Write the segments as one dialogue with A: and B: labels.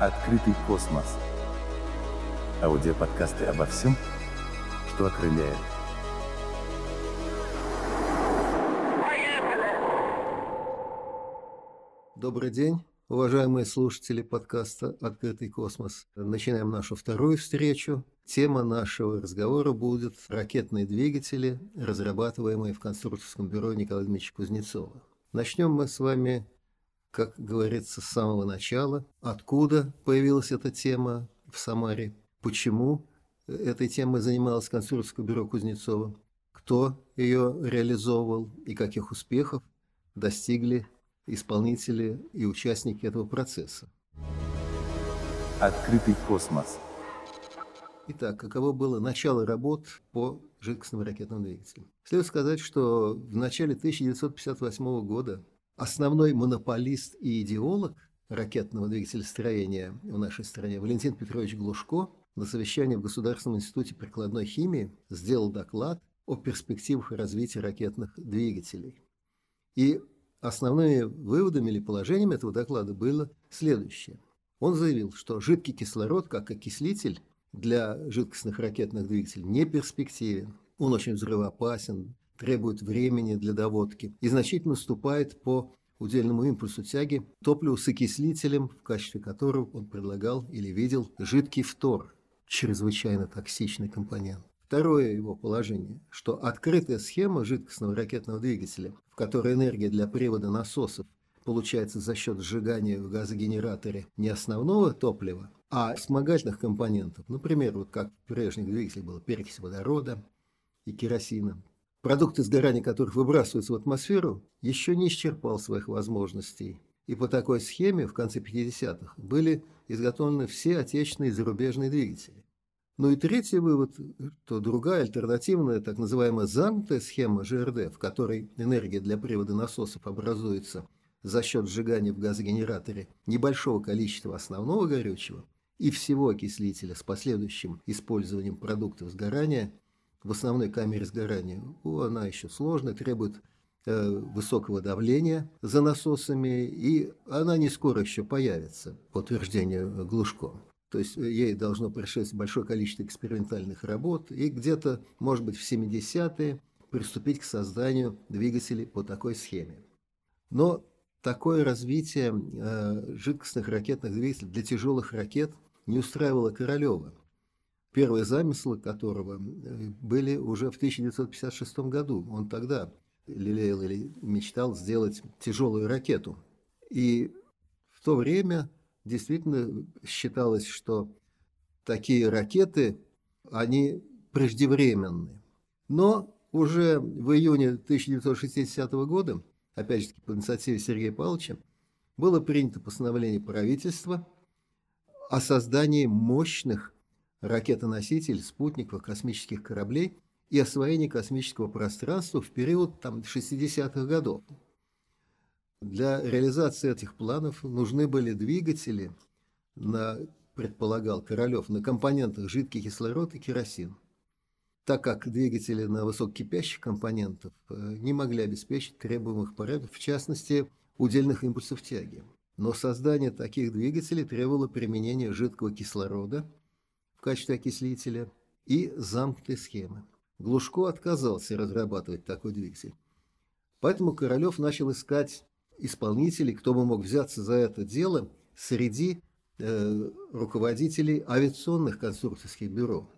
A: Открытый космос. Аудиоподкасты обо всем, что окрыляет.
B: Добрый день, уважаемые слушатели подкаста «Открытый космос». Начинаем нашу вторую встречу. Тема нашего разговора будет ракетные двигатели, разрабатываемые в конструкторском бюро Николая Дмитриевича Кузнецова. Начнем мы с вами как говорится, с самого начала, откуда появилась эта тема в Самаре, почему этой темой занималось конструкторское бюро Кузнецова, кто ее реализовывал и каких успехов достигли исполнители и участники этого процесса.
A: Открытый космос.
B: Итак, каково было начало работ по жидкостным ракетным двигателям? Следует сказать, что в начале 1958 года Основной монополист и идеолог ракетного двигателестроения в нашей стране Валентин Петрович Глушко на совещании в Государственном институте прикладной химии сделал доклад о перспективах развития ракетных двигателей. И основными выводами или положениями этого доклада было следующее. Он заявил, что жидкий кислород как окислитель для жидкостных ракетных двигателей не перспективен. Он очень взрывоопасен, требует времени для доводки и значительно уступает по удельному импульсу тяги топливу с окислителем, в качестве которого он предлагал или видел жидкий фтор, чрезвычайно токсичный компонент. Второе его положение, что открытая схема жидкостного ракетного двигателя, в которой энергия для привода насосов получается за счет сжигания в газогенераторе не основного топлива, а вспомогательных компонентов, например, вот как в прежних двигателях было перекись водорода и керосина, продукты сгорания которых выбрасываются в атмосферу, еще не исчерпал своих возможностей. И по такой схеме в конце 50-х были изготовлены все отечественные и зарубежные двигатели. Ну и третий вывод, что другая альтернативная, так называемая замкнутая схема ЖРД, в которой энергия для привода насосов образуется за счет сжигания в газогенераторе небольшого количества основного горючего и всего окислителя с последующим использованием продуктов сгорания – в основной камере сгорания, она еще сложная, требует э, высокого давления за насосами, и она не скоро еще появится, по утверждению Глушко. То есть ей должно предшествовать большое количество экспериментальных работ, и где-то, может быть, в 70-е приступить к созданию двигателей по такой схеме. Но такое развитие э, жидкостных ракетных двигателей для тяжелых ракет не устраивало Королева – первые замыслы которого были уже в 1956 году. Он тогда лелеял или мечтал сделать тяжелую ракету. И в то время действительно считалось, что такие ракеты, они преждевременны. Но уже в июне 1960 года, опять же по инициативе Сергея Павловича, было принято постановление правительства о создании мощных ракетоноситель, спутников, космических кораблей и освоение космического пространства в период там, 60-х годов. Для реализации этих планов нужны были двигатели, на, предполагал Королев, на компонентах жидкий кислород и керосин. Так как двигатели на высококипящих компонентов э, не могли обеспечить требуемых параметров, в частности, удельных импульсов тяги. Но создание таких двигателей требовало применения жидкого кислорода – в качестве окислителя и замкнутой схемы. Глушко отказался разрабатывать такой двигатель. Поэтому Королев начал искать исполнителей, кто бы мог взяться за это дело среди э, руководителей авиационных конструкторских бюро.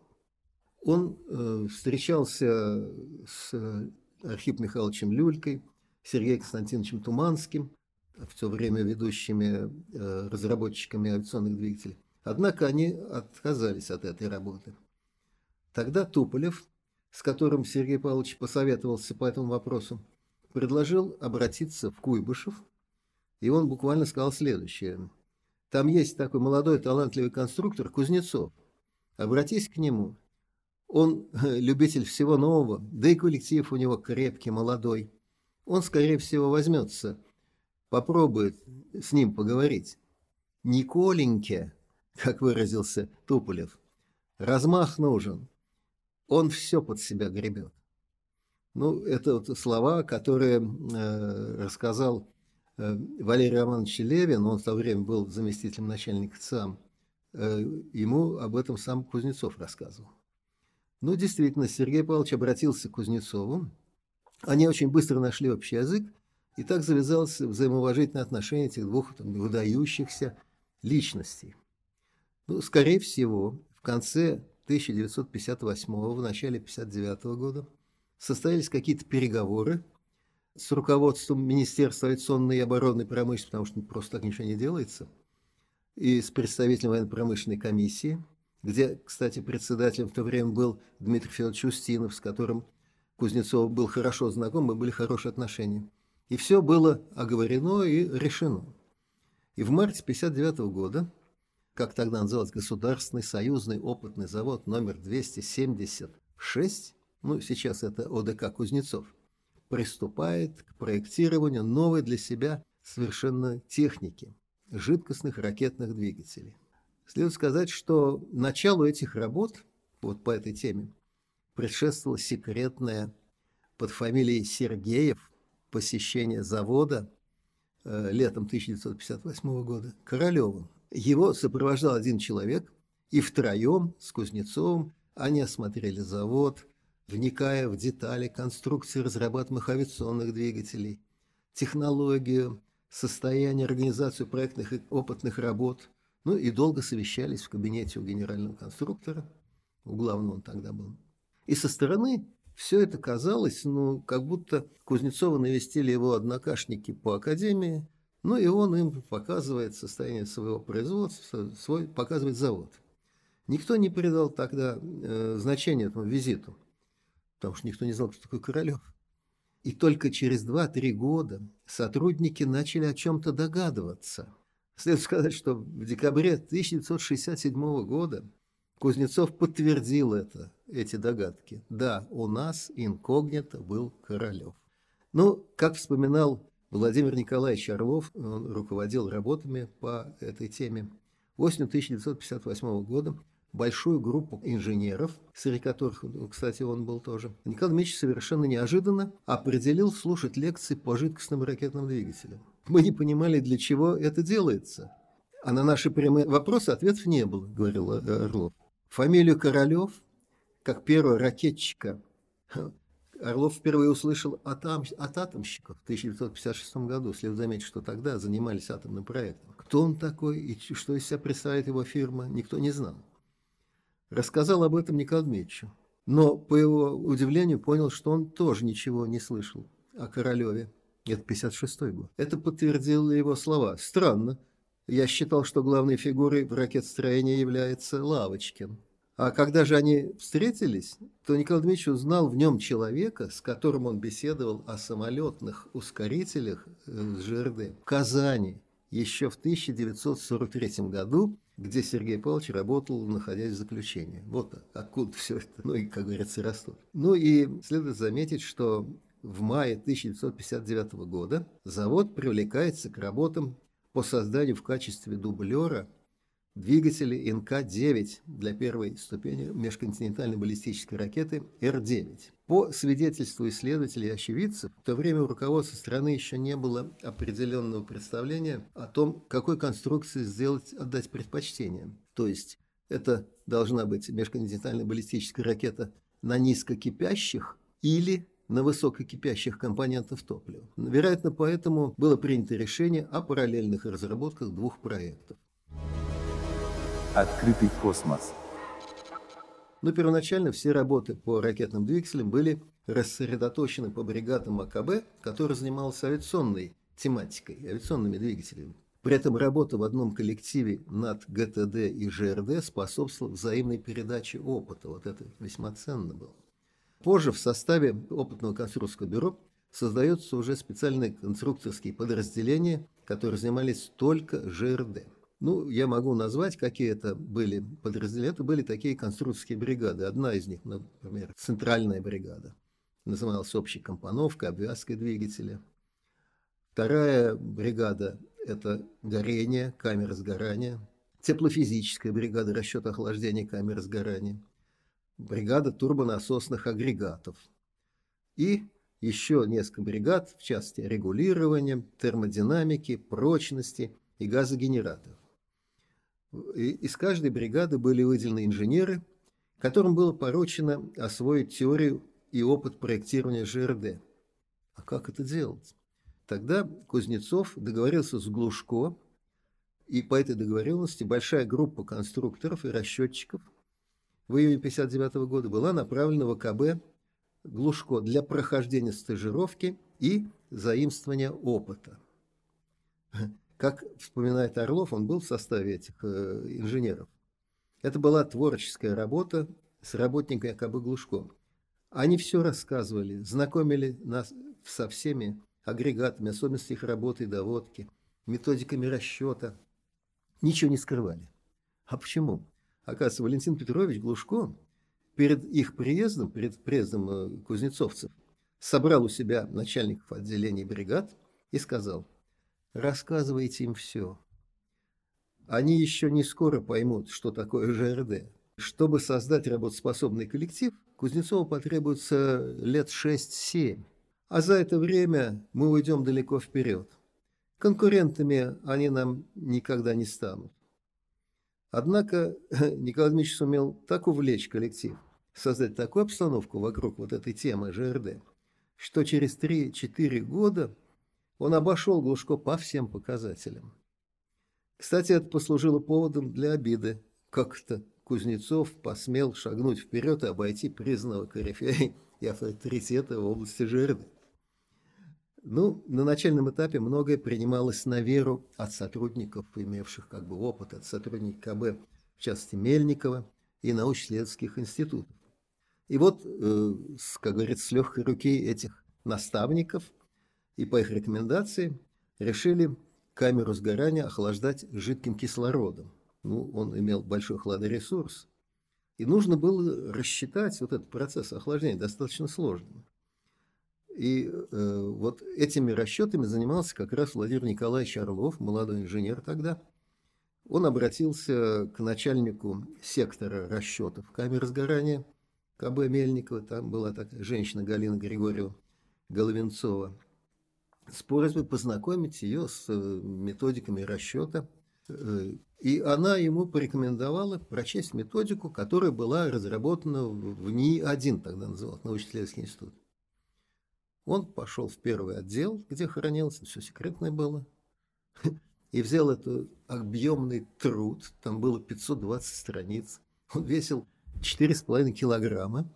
B: Он э, встречался с Архипом Михайловичем Люлькой, Сергеем Константиновичем Туманским, в то время ведущими э, разработчиками авиационных двигателей. Однако они отказались от этой работы. Тогда Туполев, с которым Сергей Павлович посоветовался по этому вопросу, предложил обратиться в Куйбышев, и он буквально сказал следующее. «Там есть такой молодой талантливый конструктор Кузнецов. Обратись к нему. Он любитель всего нового, да и коллектив у него крепкий, молодой. Он, скорее всего, возьмется, попробует с ним поговорить. Николеньке как выразился Туполев. Размах нужен. Он все под себя гребет. Ну, это вот слова, которые э, рассказал э, Валерий Романович Левин, он в то время был заместителем начальника ЦАМ, э, ему об этом сам Кузнецов рассказывал. Ну, действительно, Сергей Павлович обратился к Кузнецову. Они очень быстро нашли общий язык, и так завязалось взаимоуважительное отношение этих двух там, выдающихся личностей. Ну, скорее всего, в конце 1958 в начале 1959 года состоялись какие-то переговоры с руководством Министерства авиационной и оборонной промышленности, потому что просто так ничего не делается, и с представителем военно-промышленной комиссии, где, кстати, председателем в то время был Дмитрий Федорович Устинов, с которым Кузнецов был хорошо знаком, и были хорошие отношения. И все было оговорено и решено. И в марте 1959 года, как тогда назывался Государственный союзный опытный завод номер 276, ну, сейчас это ОДК Кузнецов, приступает к проектированию новой для себя совершенно техники – жидкостных ракетных двигателей. Следует сказать, что началу этих работ, вот по этой теме, предшествовала секретная под фамилией Сергеев посещение завода э, летом 1958 года Королевым. Его сопровождал один человек, и втроем с Кузнецовым они осмотрели завод, вникая в детали конструкции разрабатываемых авиационных двигателей, технологию, состояние, организацию проектных и опытных работ, ну и долго совещались в кабинете у генерального конструктора, у главного он тогда был. И со стороны все это казалось, ну, как будто Кузнецова навестили его однокашники по академии, ну и он им показывает состояние своего производства, свой, показывает завод. Никто не придал тогда э, значения этому визиту потому что никто не знал, кто такой Королев. И только через 2-3 года сотрудники начали о чем-то догадываться. Следует сказать, что в декабре 1967 года Кузнецов подтвердил это, эти догадки. Да, у нас инкогнито был Королев. Ну, как вспоминал Владимир Николаевич Орлов, он руководил работами по этой теме. Осенью 1958 года большую группу инженеров, среди которых, ну, кстати, он был тоже. Николай Дмитриевич совершенно неожиданно определил слушать лекции по жидкостным ракетным двигателям. Мы не понимали, для чего это делается. А на наши прямые вопросы ответов не было, говорил Орлов. Фамилию Королев, как первого ракетчика, Орлов впервые услышал от, ам... от атомщиков в 1956 году. Следует заметить, что тогда занимались атомным проектом. Кто он такой и что из себя представляет его фирма, никто не знал рассказал об этом Николаю Дмитриевичу. Но, по его удивлению, понял, что он тоже ничего не слышал о Королеве. Это 56-й год. Это подтвердило его слова. Странно. Я считал, что главной фигурой в ракетостроении является Лавочкин. А когда же они встретились, то Николай Дмитриевич узнал в нем человека, с которым он беседовал о самолетных ускорителях э, с ЖРД в Казани еще в 1943 году где Сергей Павлович работал, находясь в заключении. Вот откуда все это, ну и, как говорится, растут. Ну и следует заметить, что в мае 1959 года завод привлекается к работам по созданию в качестве дублера двигателей НК-9 для первой ступени межконтинентальной баллистической ракеты Р-9. По свидетельству исследователей и очевидцев, в то время у руководства страны еще не было определенного представления о том, какой конструкции сделать, отдать предпочтение. То есть это должна быть межконтинентальная баллистическая ракета на низкокипящих или на высококипящих компонентах топлива. Вероятно, поэтому было принято решение о параллельных разработках двух проектов.
A: Открытый космос.
B: Но первоначально все работы по ракетным двигателям были рассредоточены по бригадам АКБ, который занимался авиационной тематикой, авиационными двигателями. При этом работа в одном коллективе над ГТД и ЖРД способствовала взаимной передаче опыта. Вот это весьма ценно было. Позже в составе опытного конструкторского бюро создаются уже специальные конструкторские подразделения, которые занимались только ЖРД. Ну, я могу назвать, какие это были подразделения. Это были такие конструкторские бригады. Одна из них, например, центральная бригада. Называлась общей компоновкой, обвязкой двигателя. Вторая бригада – это горение, камеры сгорания. Теплофизическая бригада, расчет охлаждения камеры сгорания. Бригада турбонасосных агрегатов. И еще несколько бригад в части регулирования, термодинамики, прочности и газогенераторов. Из каждой бригады были выделены инженеры, которым было поручено освоить теорию и опыт проектирования ЖРД. А как это делать? Тогда Кузнецов договорился с Глушко, и по этой договоренности большая группа конструкторов и расчетчиков в июне 1959 года была направлена в АКБ Глушко для прохождения стажировки и заимствования опыта. Как вспоминает Орлов, он был в составе этих э, инженеров. Это была творческая работа с работниками АКБ Глушко. Они все рассказывали, знакомили нас со всеми агрегатами, особенностями их работы и доводки, методиками расчета. Ничего не скрывали. А почему? Оказывается, Валентин Петрович Глушко перед их приездом, перед приездом э, кузнецовцев, собрал у себя начальников отделений бригад и сказал, рассказывайте им все. Они еще не скоро поймут, что такое ЖРД. Чтобы создать работоспособный коллектив, Кузнецову потребуется лет 6-7. А за это время мы уйдем далеко вперед. Конкурентами они нам никогда не станут. Однако Николай Дмитриевич сумел так увлечь коллектив, создать такую обстановку вокруг вот этой темы ЖРД, что через 3-4 года он обошел Глушко по всем показателям. Кстати, это послужило поводом для обиды. Как-то Кузнецов посмел шагнуть вперед и обойти признанного корифея и авторитета в области ЖРД. Ну, на начальном этапе многое принималось на веру от сотрудников, имевших как бы опыт, от сотрудников КБ, в частности Мельникова и научно-исследовательских институтов. И вот, э, с, как говорится, с легкой руки этих наставников и по их рекомендации решили камеру сгорания охлаждать жидким кислородом. Ну, он имел большой хладоресурс. И нужно было рассчитать вот этот процесс охлаждения, достаточно сложный. И э, вот этими расчетами занимался как раз Владимир Николаевич Орлов, молодой инженер тогда. Он обратился к начальнику сектора расчетов камер сгорания – КБ Мельникова, там была такая женщина Галина Григорьева Головенцова, с просьбой познакомить ее с э, методиками расчета. Э, и она ему порекомендовала прочесть методику, которая была разработана в НИИ-1, тогда назывался научно-исследовательский институт. Он пошел в первый отдел, где хранилось, все секретное было, и взял этот объемный труд, там было 520 страниц, он весил 4,5 килограмма.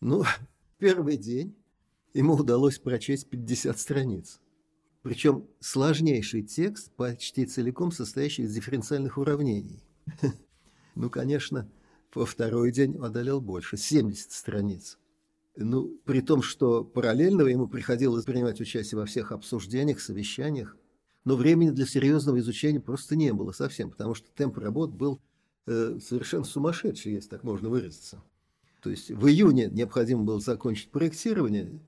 B: Ну, первый день ему удалось прочесть 50 страниц. Причем сложнейший текст, почти целиком состоящий из дифференциальных уравнений. Ну, конечно, во второй день одолел больше, 70 страниц. Ну, при том, что параллельно ему приходилось принимать участие во всех обсуждениях, совещаниях, но времени для серьезного изучения просто не было совсем, потому что темп работ был Э, совершенно сумасшедший, если так можно выразиться. То есть в июне необходимо было закончить проектирование,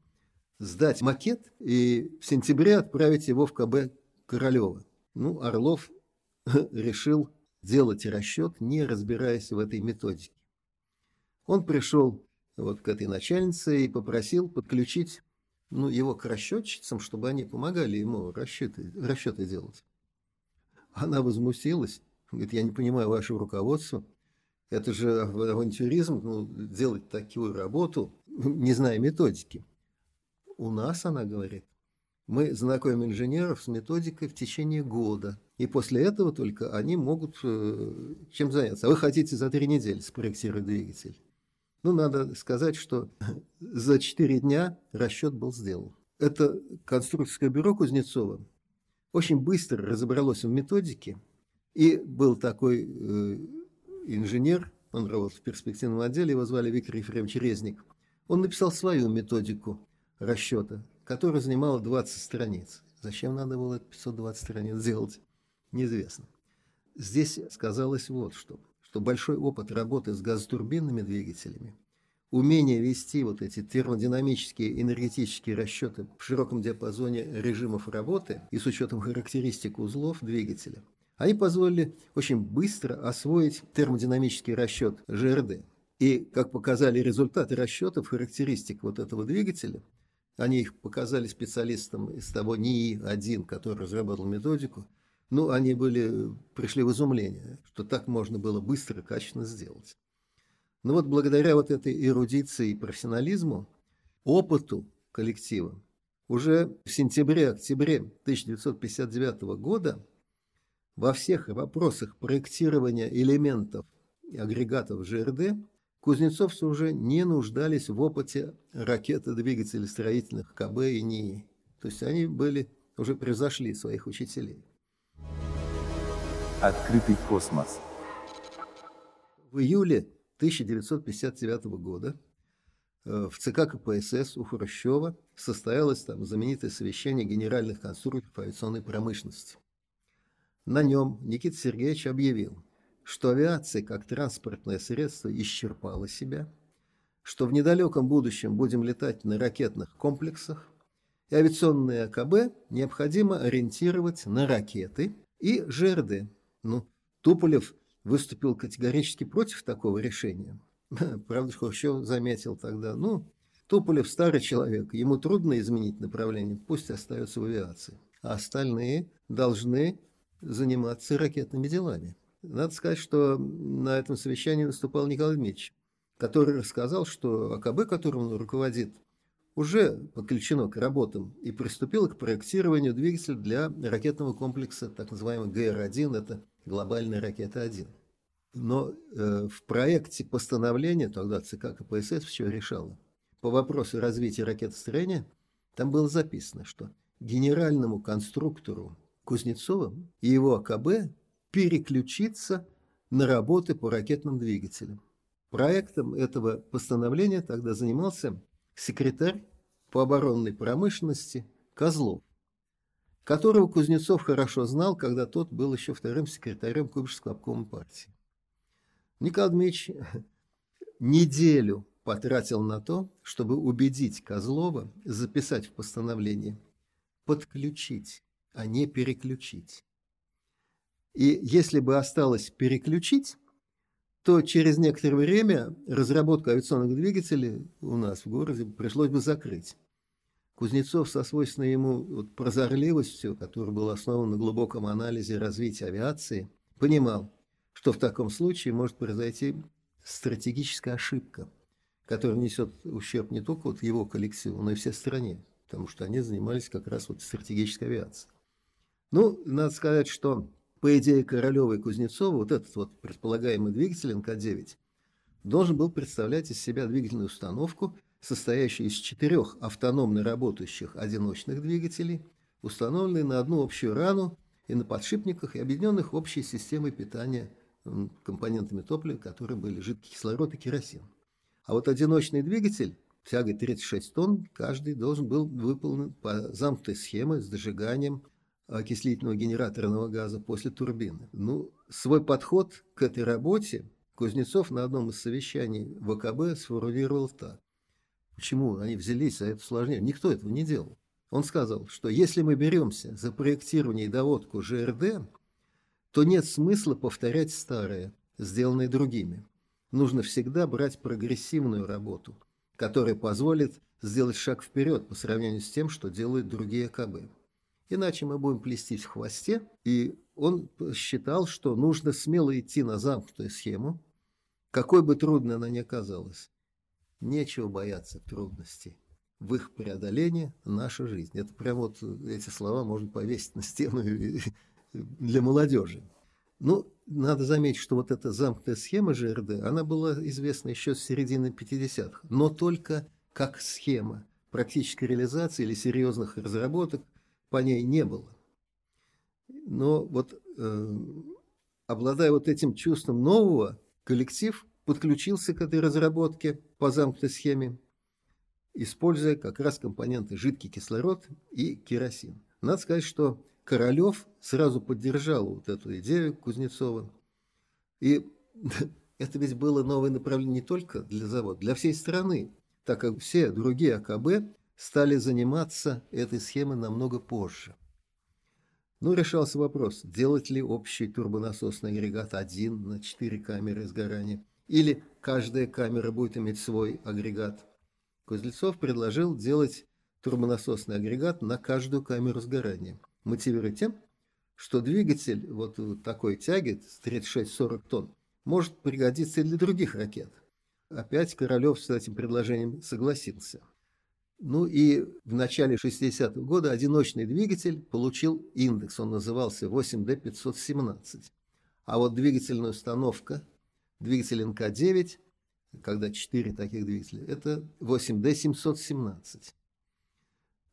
B: сдать макет и в сентябре отправить его в КБ Королева. Ну, Орлов решил делать расчет, не разбираясь в этой методике. Он пришел вот к этой начальнице и попросил подключить ну, его к расчетчицам, чтобы они помогали ему расчеты, расчеты делать. Она возмутилась Говорит, я не понимаю вашего руководства. Это же авантюризм, ну, делать такую работу, не зная методики. У нас, она говорит, мы знакомим инженеров с методикой в течение года. И после этого только они могут э, чем заняться. А вы хотите за три недели спроектировать двигатель. Ну, надо сказать, что за четыре дня расчет был сделан. Это конструкторское бюро Кузнецова очень быстро разобралось в методике, и был такой э, инженер, он работал в перспективном отделе, его звали Виктор Ефремович Резник. Он написал свою методику расчета, которая занимала 20 страниц. Зачем надо было 520 страниц делать, неизвестно. Здесь сказалось вот что, что большой опыт работы с газотурбинными двигателями, умение вести вот эти термодинамические энергетические расчеты в широком диапазоне режимов работы и с учетом характеристик узлов двигателя – они позволили очень быстро освоить термодинамический расчет ЖРД. И, как показали результаты расчетов характеристик вот этого двигателя, Они их показали специалистам из того НИИ-1, который разработал методику. Ну, они были, пришли в изумление, что так можно было быстро и качественно сделать. Но вот благодаря вот этой эрудиции и профессионализму, опыту коллектива, уже в сентябре-октябре 1959 года во всех вопросах проектирования элементов и агрегатов ЖРД кузнецовцы уже не нуждались в опыте ракетодвигателей строительных КБ и НИИ. То есть они были, уже превзошли своих учителей.
A: Открытый космос.
B: В июле 1959 года э, в ЦК КПСС у Хрущева состоялось там знаменитое совещание генеральных конструкторов авиационной промышленности. На нем Никита Сергеевич объявил, что авиация как транспортное средство исчерпала себя, что в недалеком будущем будем летать на ракетных комплексах, и авиационные АКБ необходимо ориентировать на ракеты и ЖРД. Ну, Туполев выступил категорически против такого решения. Правда, Хрущев заметил тогда, ну, Туполев старый человек, ему трудно изменить направление, пусть остается в авиации. А остальные должны заниматься ракетными делами. Надо сказать, что на этом совещании выступал Николай Дмитриевич, который рассказал, что АКБ, которым он руководит, уже подключено к работам и приступило к проектированию двигателя для ракетного комплекса, так называемый ГР-1, это глобальная ракета-1. Но э, в проекте постановления, тогда ЦК КПСС все решало, по вопросу развития ракетостроения, там было записано, что генеральному конструктору Кузнецовым и его АКБ переключиться на работы по ракетным двигателям. Проектом этого постановления тогда занимался секретарь по оборонной промышленности Козлов, которого Кузнецов хорошо знал, когда тот был еще вторым секретарем Кубышского обкома партии. Николай Дмитриевич неделю потратил на то, чтобы убедить Козлова записать в постановление подключить, а не переключить. И если бы осталось переключить, то через некоторое время разработку авиационных двигателей у нас в городе пришлось бы закрыть. Кузнецов со свойственной ему вот прозорливостью, которая была основана на глубоком анализе развития авиации, понимал, что в таком случае может произойти стратегическая ошибка, которая несет ущерб не только вот его коллективу, но и всей стране, потому что они занимались как раз вот стратегической авиацией. Ну, надо сказать, что по идее Королева и Кузнецова, вот этот вот предполагаемый двигатель НК-9 должен был представлять из себя двигательную установку, состоящую из четырех автономно работающих одиночных двигателей, установленных на одну общую рану и на подшипниках и объединенных общей системой питания компонентами топлива, которые были жидкий кислород и керосин. А вот одиночный двигатель тягой 36 тонн, каждый должен был выполнен по замкнутой схеме с дожиганием окислительного генераторного газа после турбины. Ну, свой подход к этой работе Кузнецов на одном из совещаний ВКБ сформулировал так. Почему они взялись за это сложнее? Никто этого не делал. Он сказал, что если мы беремся за проектирование и доводку ЖРД, то нет смысла повторять старое, сделанное другими. Нужно всегда брать прогрессивную работу, которая позволит сделать шаг вперед по сравнению с тем, что делают другие КБ. Иначе мы будем плестись в хвосте. И он считал, что нужно смело идти на замкнутую схему, какой бы трудной она ни оказалась. Нечего бояться трудностей. В их преодолении наша жизнь. Это прям вот эти слова можно повесить на стену для молодежи. Ну, надо заметить, что вот эта замкнутая схема ЖРД, она была известна еще с середины 50-х, но только как схема практической реализации или серьезных разработок по ней не было. Но вот э, обладая вот этим чувством нового, коллектив подключился к этой разработке по замкнутой схеме, используя как раз компоненты жидкий кислород и керосин. Надо сказать, что Королев сразу поддержал вот эту идею Кузнецова. И это ведь было новое направление не только для завода, для всей страны, так как все другие АКБ стали заниматься этой схемой намного позже. Ну, решался вопрос, делать ли общий турбонасосный агрегат один на 4 камеры сгорания, или каждая камера будет иметь свой агрегат. Кузнецов предложил делать турбонасосный агрегат на каждую камеру сгорания, мотивируя тем, что двигатель вот такой тяги с 36-40 тонн может пригодиться и для других ракет. Опять Королев с этим предложением согласился. Ну и в начале 60-го года одиночный двигатель получил индекс, он назывался 8D517. А вот двигательная установка, двигатель НК-9, когда 4 таких двигателя, это 8D717.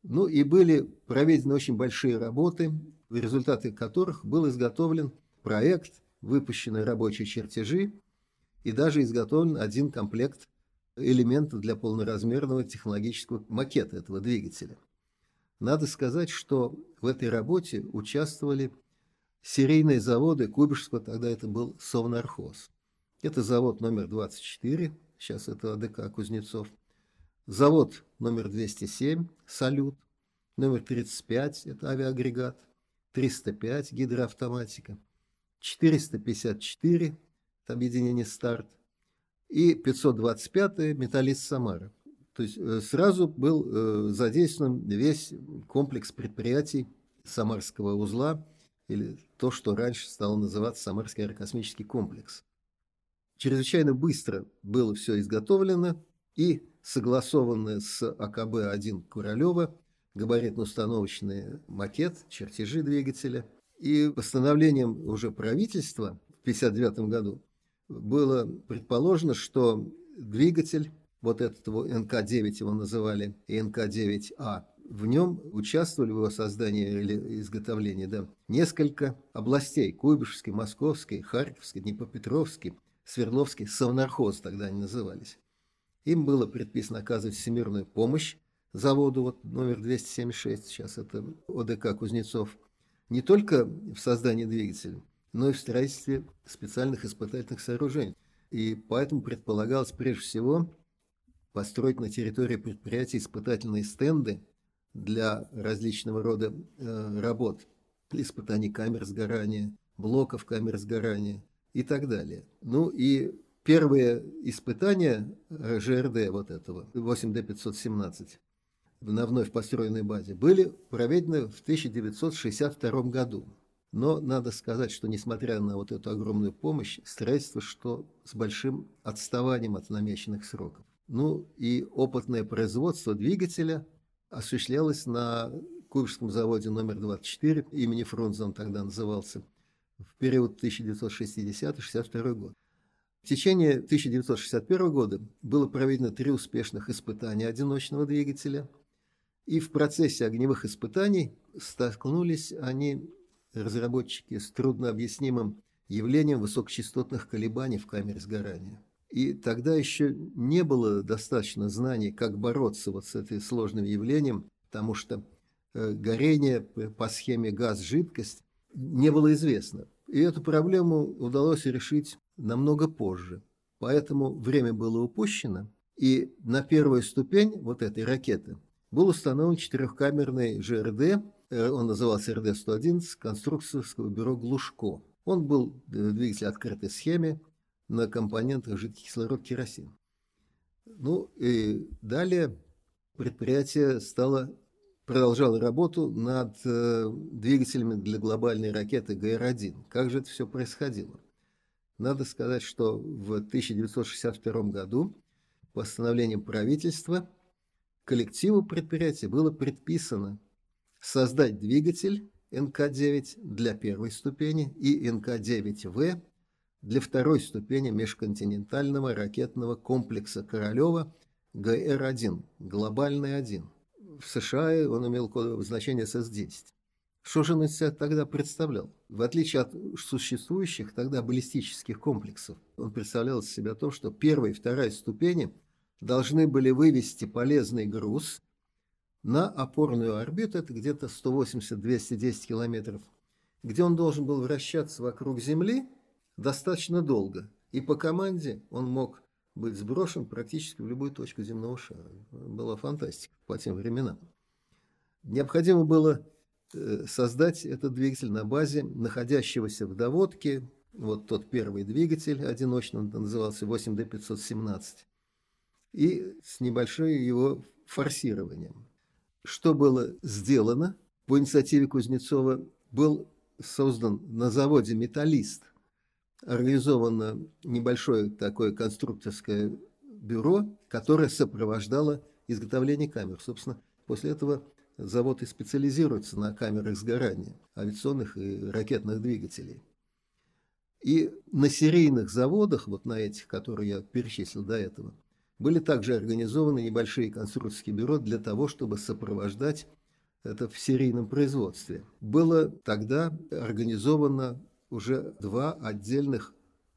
B: Ну и были проведены очень большие работы, в результате которых был изготовлен проект, выпущены рабочие чертежи и даже изготовлен один комплект элементов для полноразмерного технологического макета этого двигателя. Надо сказать, что в этой работе участвовали серийные заводы Кубишского, тогда это был Совнархоз. Это завод номер 24, сейчас это АДК Кузнецов. Завод номер 207 «Салют», номер 35 – это авиагрегат, 305 – гидроавтоматика, 454 – это объединение «Старт», и 525 – «Металлист Самара». То есть э, сразу был э, задействован весь комплекс предприятий Самарского узла, или то, что раньше стало называться Самарский аэрокосмический комплекс. Чрезвычайно быстро было все изготовлено, и согласованная с АКБ-1 Куралева, габаритно-установочный макет, чертежи двигателя. И постановлением уже правительства в 1959 году было предположено, что двигатель, вот этого НК-9 его называли, и НК-9А, в нем участвовали в его создании или изготовлении да, несколько областей – Куйбышевский, Московский, Харьковский, Днепропетровский, Свердловский, Совнархоз тогда они назывались. Им было предписано оказывать всемирную помощь заводу вот, номер 276, сейчас это ОДК Кузнецов, не только в создании двигателя, но и в строительстве специальных испытательных сооружений. И поэтому предполагалось прежде всего построить на территории предприятия испытательные стенды для различного рода э, работ, испытаний камер сгорания, блоков камер сгорания и так далее. Ну и Первые испытания ЖРД вот этого, 8D517, на вновь построенной базе, были проведены в 1962 году. Но надо сказать, что несмотря на вот эту огромную помощь, строительство что с большим отставанием от намеченных сроков. Ну и опытное производство двигателя осуществлялось на Курском заводе номер 24, имени Фрунзе он тогда назывался, в период 1960-62 год. В течение 1961 года было проведено три успешных испытания одиночного двигателя, и в процессе огневых испытаний столкнулись они, разработчики, с труднообъяснимым явлением высокочастотных колебаний в камере сгорания. И тогда еще не было достаточно знаний, как бороться вот с этим сложным явлением, потому что э, горение по схеме газ-жидкость не было известно. И эту проблему удалось решить намного позже. Поэтому время было упущено, и на первую ступень вот этой ракеты был установлен четырехкамерный ЖРД, он назывался РД-111, конструкторского бюро «Глушко». Он был э, двигатель открытой схеме на компонентах жидкий кислород керосин. Ну и далее предприятие стало продолжало работу над э, двигателями для глобальной ракеты ГР-1. Как же это все происходило? Надо сказать, что в 1962 году постановлением правительства коллективу предприятия было предписано создать двигатель НК-9 для первой ступени и НК-9В для второй ступени межконтинентального ракетного комплекса Королева ГР-1, глобальный 1. В США он имел кодовое обозначение СС-10. Что же он из себя тогда представлял? В отличие от существующих тогда баллистических комплексов, он представлял из себя то, что первая и вторая ступени должны были вывести полезный груз на опорную орбиту, это где-то 180-210 километров, где он должен был вращаться вокруг Земли достаточно долго. И по команде он мог быть сброшен практически в любую точку земного шара. Была фантастика по тем временам. Необходимо было Э, создать этот двигатель на базе находящегося в доводке, вот тот первый двигатель одиночный, он назывался 8D517, и с небольшим его форсированием. Что было сделано по инициативе Кузнецова, был создан на заводе «Металлист», организовано небольшое такое конструкторское бюро, которое сопровождало изготовление камер. Собственно, после этого завод и специализируется на камерах сгорания авиационных и ракетных двигателей. И на серийных заводах, вот на этих, которые я перечислил до этого, были также организованы небольшие конструкторские бюро для того, чтобы сопровождать это в серийном производстве. Было тогда организовано уже два отдельных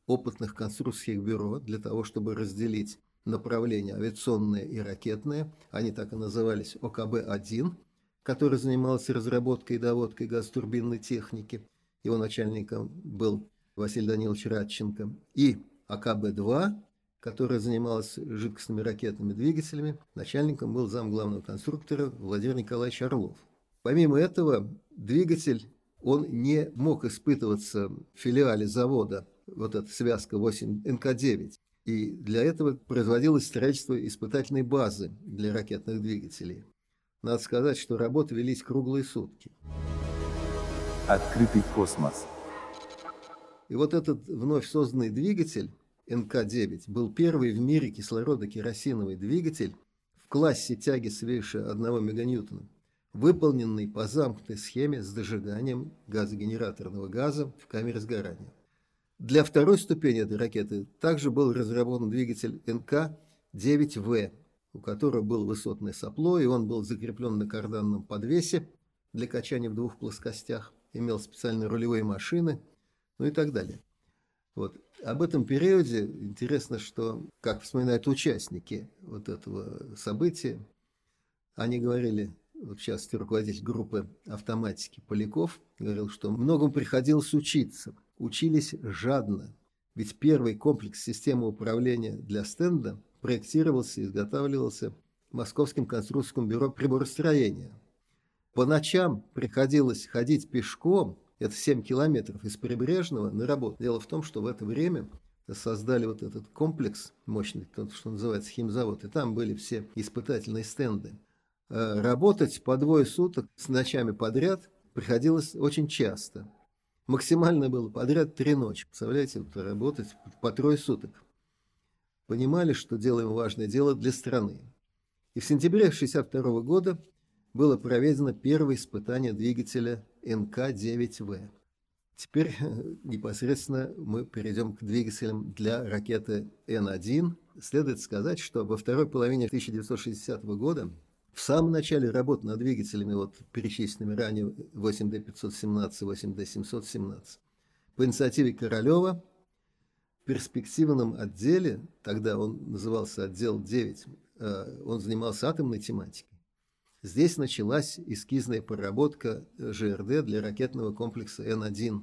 B: опытных конструкторских бюро для того, чтобы разделить направления авиационные и ракетные. Они так и назывались ОКБ-1, который занимался разработкой и доводкой газотурбинной техники. Его начальником был Василий Данилович Радченко. И АКБ-2, которая занималась жидкостными ракетными двигателями. Начальником был зам главного конструктора Владимир Николаевич Орлов. Помимо этого, двигатель он не мог испытываться в филиале завода, вот эта связка 8 НК-9. И для этого производилось строительство испытательной базы для ракетных двигателей. Надо сказать, что работы велись круглые сутки.
A: Открытый космос.
B: И вот этот вновь созданный двигатель НК-9 был первый в мире кислородо-керосиновый двигатель в классе тяги свыше 1 меганьютона, выполненный по замкнутой схеме с дожиганием газогенераторного газа в камере сгорания. Для второй ступени этой ракеты также был разработан двигатель НК-9В, у которого был высотное сопло, и он был закреплен на карданном подвесе для качания в двух плоскостях, имел специальные рулевые машины – ну и так далее. Вот. Об этом периоде интересно, что, как вспоминают участники вот этого события, они говорили, вот сейчас руководитель группы автоматики Поляков говорил, что многому приходилось учиться. Учились жадно, ведь первый комплекс системы управления для стенда проектировался и изготавливался Московским конструкторским бюро приборостроения. По ночам приходилось ходить пешком это 7 километров из Прибрежного на работу. Дело в том, что в это время создали вот этот комплекс мощный, то, что называется химзавод, и там были все испытательные стенды. Э, работать по двое суток с ночами подряд приходилось очень часто. Максимально было подряд три ночи. Представляете, вот работать по трое суток. Понимали, что делаем важное дело для страны. И в сентябре 1962 года было проведено первое испытание двигателя НК-9В. Теперь непосредственно мы перейдем к двигателям для ракеты Н-1. Следует сказать, что во второй половине 1960 года, в самом начале работ над двигателями, вот перечисленными ранее 8D517, 8D717, по инициативе Королева в перспективном отделе, тогда он назывался отдел 9, э, он занимался атомной тематикой, Здесь началась эскизная проработка ЖРД для ракетного комплекса Н-1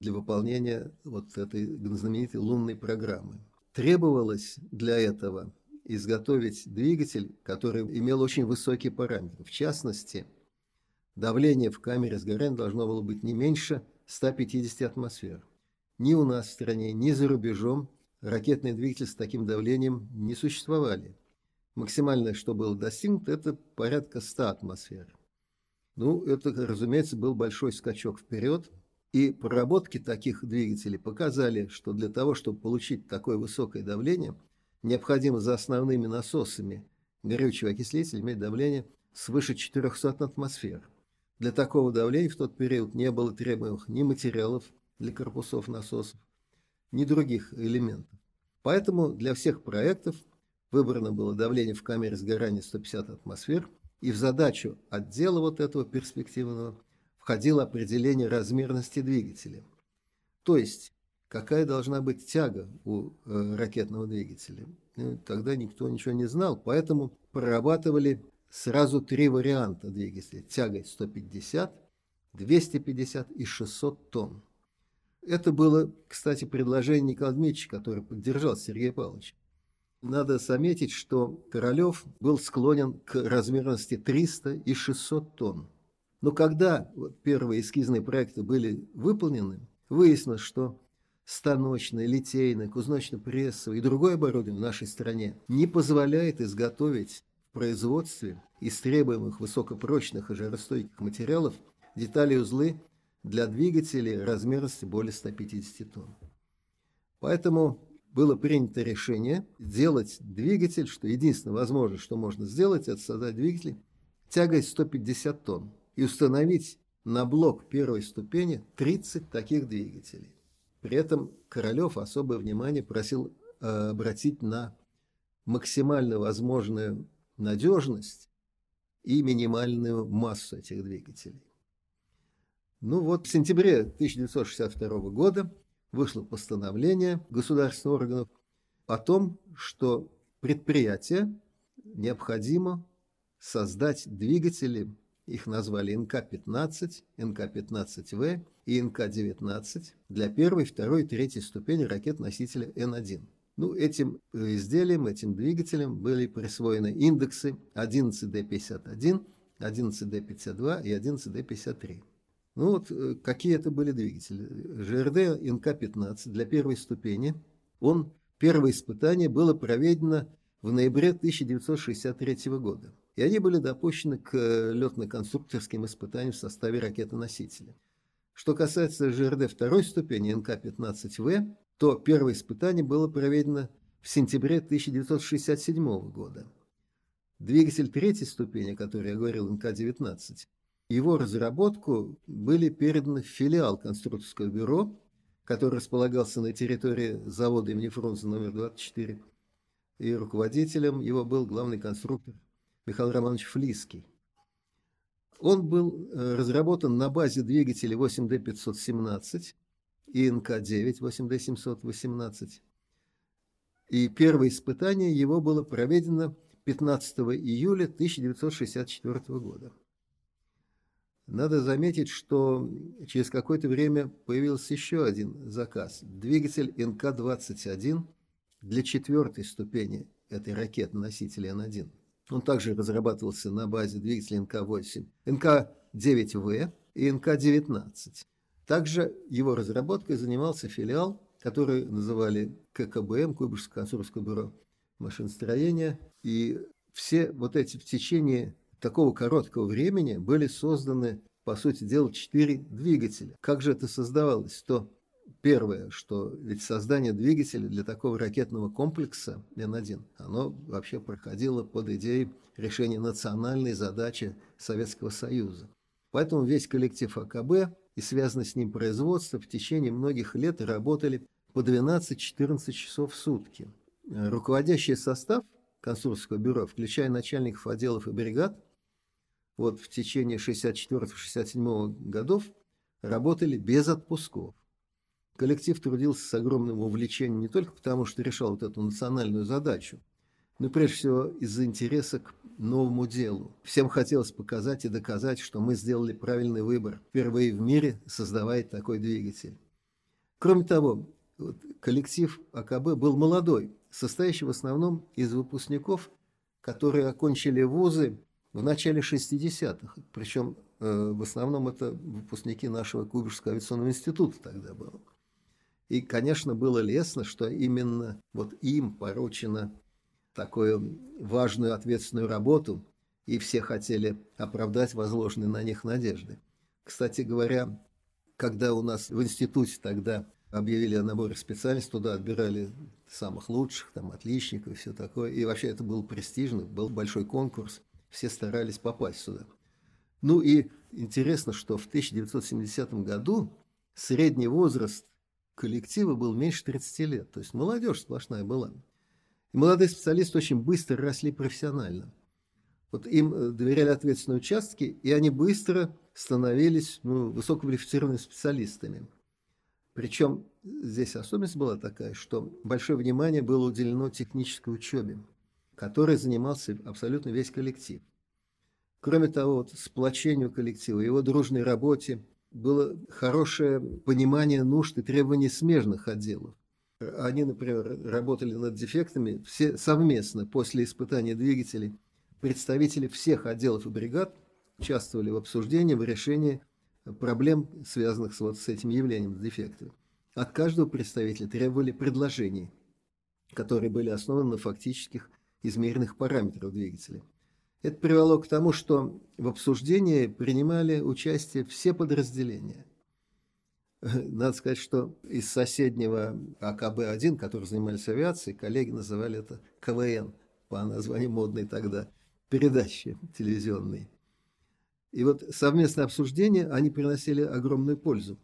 B: для выполнения вот этой знаменитой лунной программы. Требовалось для этого изготовить двигатель, который имел очень высокие параметры. В частности, давление в камере сгорания должно было быть не меньше 150 атмосфер. Ни у нас в стране, ни за рубежом ракетные двигатели с таким давлением не существовали. Максимальное, что было достигнуто, это порядка 100 атмосфер. Ну, это, разумеется, был большой скачок вперед. И проработки таких двигателей показали, что для того, чтобы получить такое высокое давление, необходимо за основными насосами горючего окислителя иметь давление свыше 400 атмосфер. Для такого давления в тот период не было требуемых ни материалов для корпусов насосов, ни других элементов. Поэтому для всех проектов Выбрано было давление в камере сгорания 150 атмосфер, и в задачу отдела вот этого перспективного входило определение размерности двигателя. То есть, какая должна быть тяга у э, ракетного двигателя. Ну, тогда никто ничего не знал, поэтому прорабатывали сразу три варианта двигателя. Тягой 150, 250 и 600 тонн. Это было, кстати, предложение Николая Дмитриевича, который поддержал Сергея Павловича. Надо заметить, что Королев был склонен к размерности 300 и 600 тонн. Но когда первые эскизные проекты были выполнены, выяснилось, что станочное, литейное, кузнечно-прессовое и другое оборудование в нашей стране не позволяет изготовить в производстве из требуемых высокопрочных и жаростойких материалов детали узлы для двигателей размерности более 150 тонн. Поэтому было принято решение сделать двигатель, что единственное возможное, что можно сделать, это создать двигатель тягой 150 тонн и установить на блок первой ступени 30 таких двигателей. При этом Королев особое внимание просил э, обратить на максимально возможную надежность и минимальную массу этих двигателей. Ну вот в сентябре 1962 года вышло постановление государственных органов о том, что предприятие необходимо создать двигатели, их назвали НК-15, НК-15В и НК-19 для первой, второй и третьей ступени ракет-носителя Н-1. Ну, этим изделиям, этим двигателям были присвоены индексы 11D51, 11D52 и 11D53. Ну вот, э, какие это были двигатели? ЖРД НК-15 для первой ступени. Он, первое испытание было проведено в ноябре 1963 года. И они были допущены к э, летно-конструкторским испытаниям в составе ракеты-носителя. Что касается ЖРД второй ступени НК-15В, то первое испытание было проведено в сентябре 1967 года. Двигатель третьей ступени, о которой я говорил, НК-19, его разработку были переданы в филиал конструкторского бюро, который располагался на территории завода имени Фрунзе номер 24, и руководителем его был главный конструктор Михаил Романович Флиский. Он был э, разработан на базе двигателей 8D517 и НК-9 8D718. И первое испытание его было проведено 15 июля 1964 года. Надо заметить, что через какое-то время появился еще один заказ. Двигатель НК-21 для четвертой ступени этой ракеты-носителя Н-1. Он также разрабатывался на базе двигателя НК-8, НК-9В и НК-19. Также его разработкой занимался филиал, который называли ККБМ, Куйбышевское конструкторское бюро машиностроения. И все вот эти в течение такого короткого времени были созданы, по сути дела, четыре двигателя. Как же это создавалось? То первое, что ведь создание двигателя для такого ракетного комплекса Н-1, оно вообще проходило под идеей решения национальной задачи Советского Союза. Поэтому весь коллектив АКБ и связанное с ним производство в течение многих лет работали по 12-14 часов в сутки. Руководящий состав конструкторского бюро, включая начальников отделов и бригад, вот в течение 64-67 годов работали без отпусков. Коллектив трудился с огромным увлечением не только потому, что решал вот эту национальную задачу, но прежде всего из-за интереса к новому делу. Всем хотелось показать и доказать, что мы сделали правильный выбор, впервые в мире создавая такой двигатель. Кроме того, вот, коллектив АКБ был молодой, состоящий в основном из выпускников, которые окончили вузы в начале 60-х. Причем э, в основном это выпускники нашего Кубышского авиационного института тогда было. И, конечно, было лестно, что именно вот им поручено такую важную ответственную работу, и все хотели оправдать возложенные на них надежды. Кстати говоря, когда у нас в институте тогда объявили о наборе специальностей, туда отбирали самых лучших, там, отличников и все такое. И вообще это был престижно, был большой конкурс, все старались попасть сюда. Ну и интересно, что в 1970 году средний возраст коллектива был меньше 30 лет, то есть молодежь сплошная была. И молодые специалисты очень быстро росли профессионально. Вот им э, доверяли ответственные участки, и они быстро становились ну, высококвалифицированными специалистами. Причем здесь особенность была такая, что большое внимание было уделено технической учебе, которой занимался абсолютно весь коллектив. Кроме того, вот, сплочению коллектива, его дружной работе было хорошее понимание нужд и требований смежных отделов. Они, например, работали над дефектами все совместно после испытания двигателей. Представители всех отделов и бригад участвовали в обсуждении, в решении проблем, связанных с, вот, с этим явлением, с дефектами. От каждого представителя требовали предложений, которые были основаны на фактических измеренных параметрах двигателя. Это привело к тому, что в обсуждении принимали участие все подразделения. Надо сказать, что из соседнего АКБ-1, который занимались авиацией, коллеги называли это КВН, по названию модной тогда, передачи телевизионной. И вот совместное обсуждение, они приносили огромную пользу,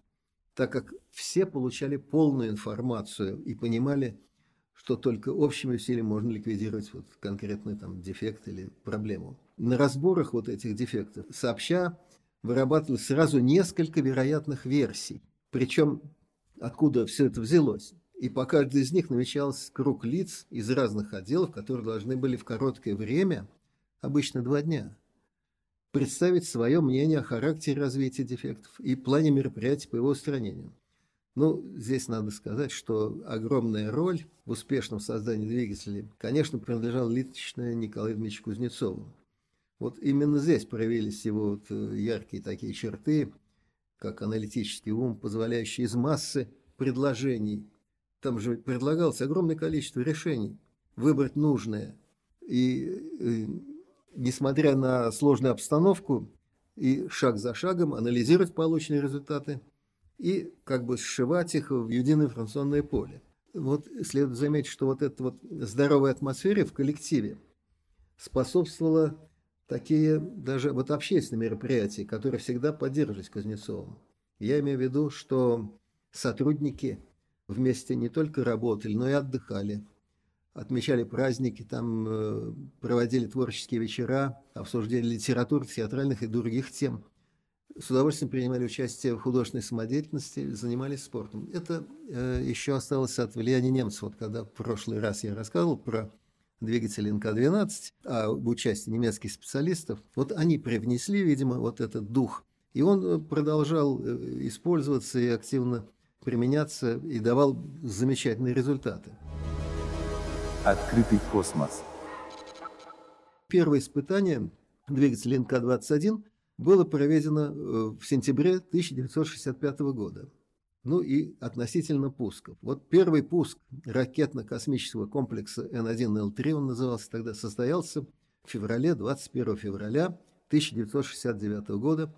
B: так как все получали полную информацию и понимали, что только общими усилиями можно ликвидировать вот конкретный там дефект или проблему. На разборах вот этих дефектов сообща вырабатывалось сразу несколько вероятных версий – причем откуда все это взялось. И по каждой из них намечался круг лиц из разных отделов, которые должны были в короткое время, обычно два дня, представить свое мнение о характере развития дефектов и плане мероприятий по его устранению. Ну, здесь надо сказать, что огромная роль в успешном создании двигателей, конечно, принадлежала лично Николаю Дмитриевичу Кузнецову. Вот именно здесь проявились его вот э, яркие такие черты – как аналитический ум, позволяющий из массы предложений, там же предлагалось огромное количество решений, выбрать нужное. И, и э, несмотря на сложную обстановку, и шаг за шагом анализировать полученные результаты и как бы сшивать их в единое информационное поле. Вот следует заметить, что вот эта вот здоровая атмосфера в коллективе способствовала такие даже вот общественные мероприятия, которые всегда поддерживались Кузнецовым. Я имею в виду, что сотрудники вместе не только работали, но и отдыхали, отмечали праздники, там э, проводили творческие вечера, обсуждали литературу, театральных и других тем. С удовольствием принимали участие в художественной самодеятельности, занимались спортом. Это э, еще осталось от влияния немцев. Вот когда в прошлый раз я рассказывал про двигатель НК-12, а в участии немецких специалистов, вот они привнесли, видимо, вот этот дух, и он э, продолжал э, использоваться и активно применяться, и давал замечательные результаты.
A: Открытый космос.
B: Первое испытание двигателя НК-21 было проведено э, в сентябре 1965 года ну и относительно пусков. Вот первый пуск ракетно-космического комплекса Н-1Л-3, он назывался тогда, состоялся в феврале, 21 февраля 1969 года,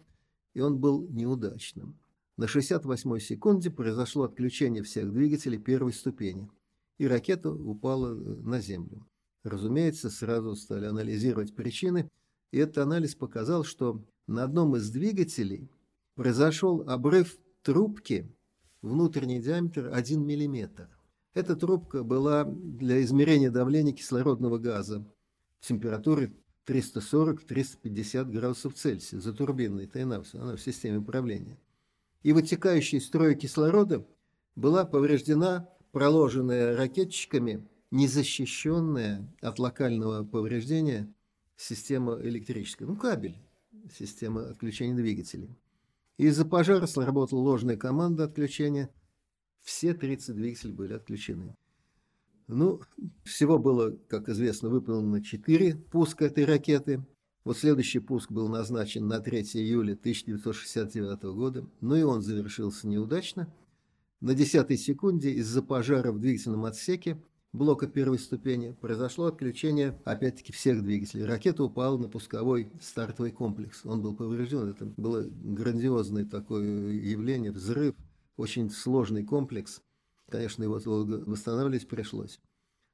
B: и он был неудачным. На 68-й секунде произошло отключение всех двигателей первой ступени, и ракета упала э, на Землю. Разумеется, сразу стали анализировать причины, и этот анализ показал, что на одном из двигателей произошел обрыв трубки внутренний диаметр 1 мм. Эта трубка была для измерения давления кислородного газа температуры 340-350 градусов Цельсия за турбиной ТНАВС, она в системе управления. И вытекающая из строя кислорода была повреждена проложенная ракетчиками незащищенная от локального повреждения система электрическая, ну кабель, система отключения двигателей. Из-за пожара сработала ложная команда отключения. Все 30 двигателей были отключены. Ну, всего было, как известно, выполнено 4 пуска этой ракеты. Вот следующий пуск был назначен на 3 июля 1969 года, но и он завершился неудачно. На 10 секунде из-за пожара в двигательном отсеке блока первой ступени произошло отключение, опять-таки, всех двигателей. Ракета упала на пусковой стартовый комплекс. Он был поврежден. Это было грандиозное такое явление, взрыв, очень сложный комплекс. Конечно, его восстанавливать пришлось.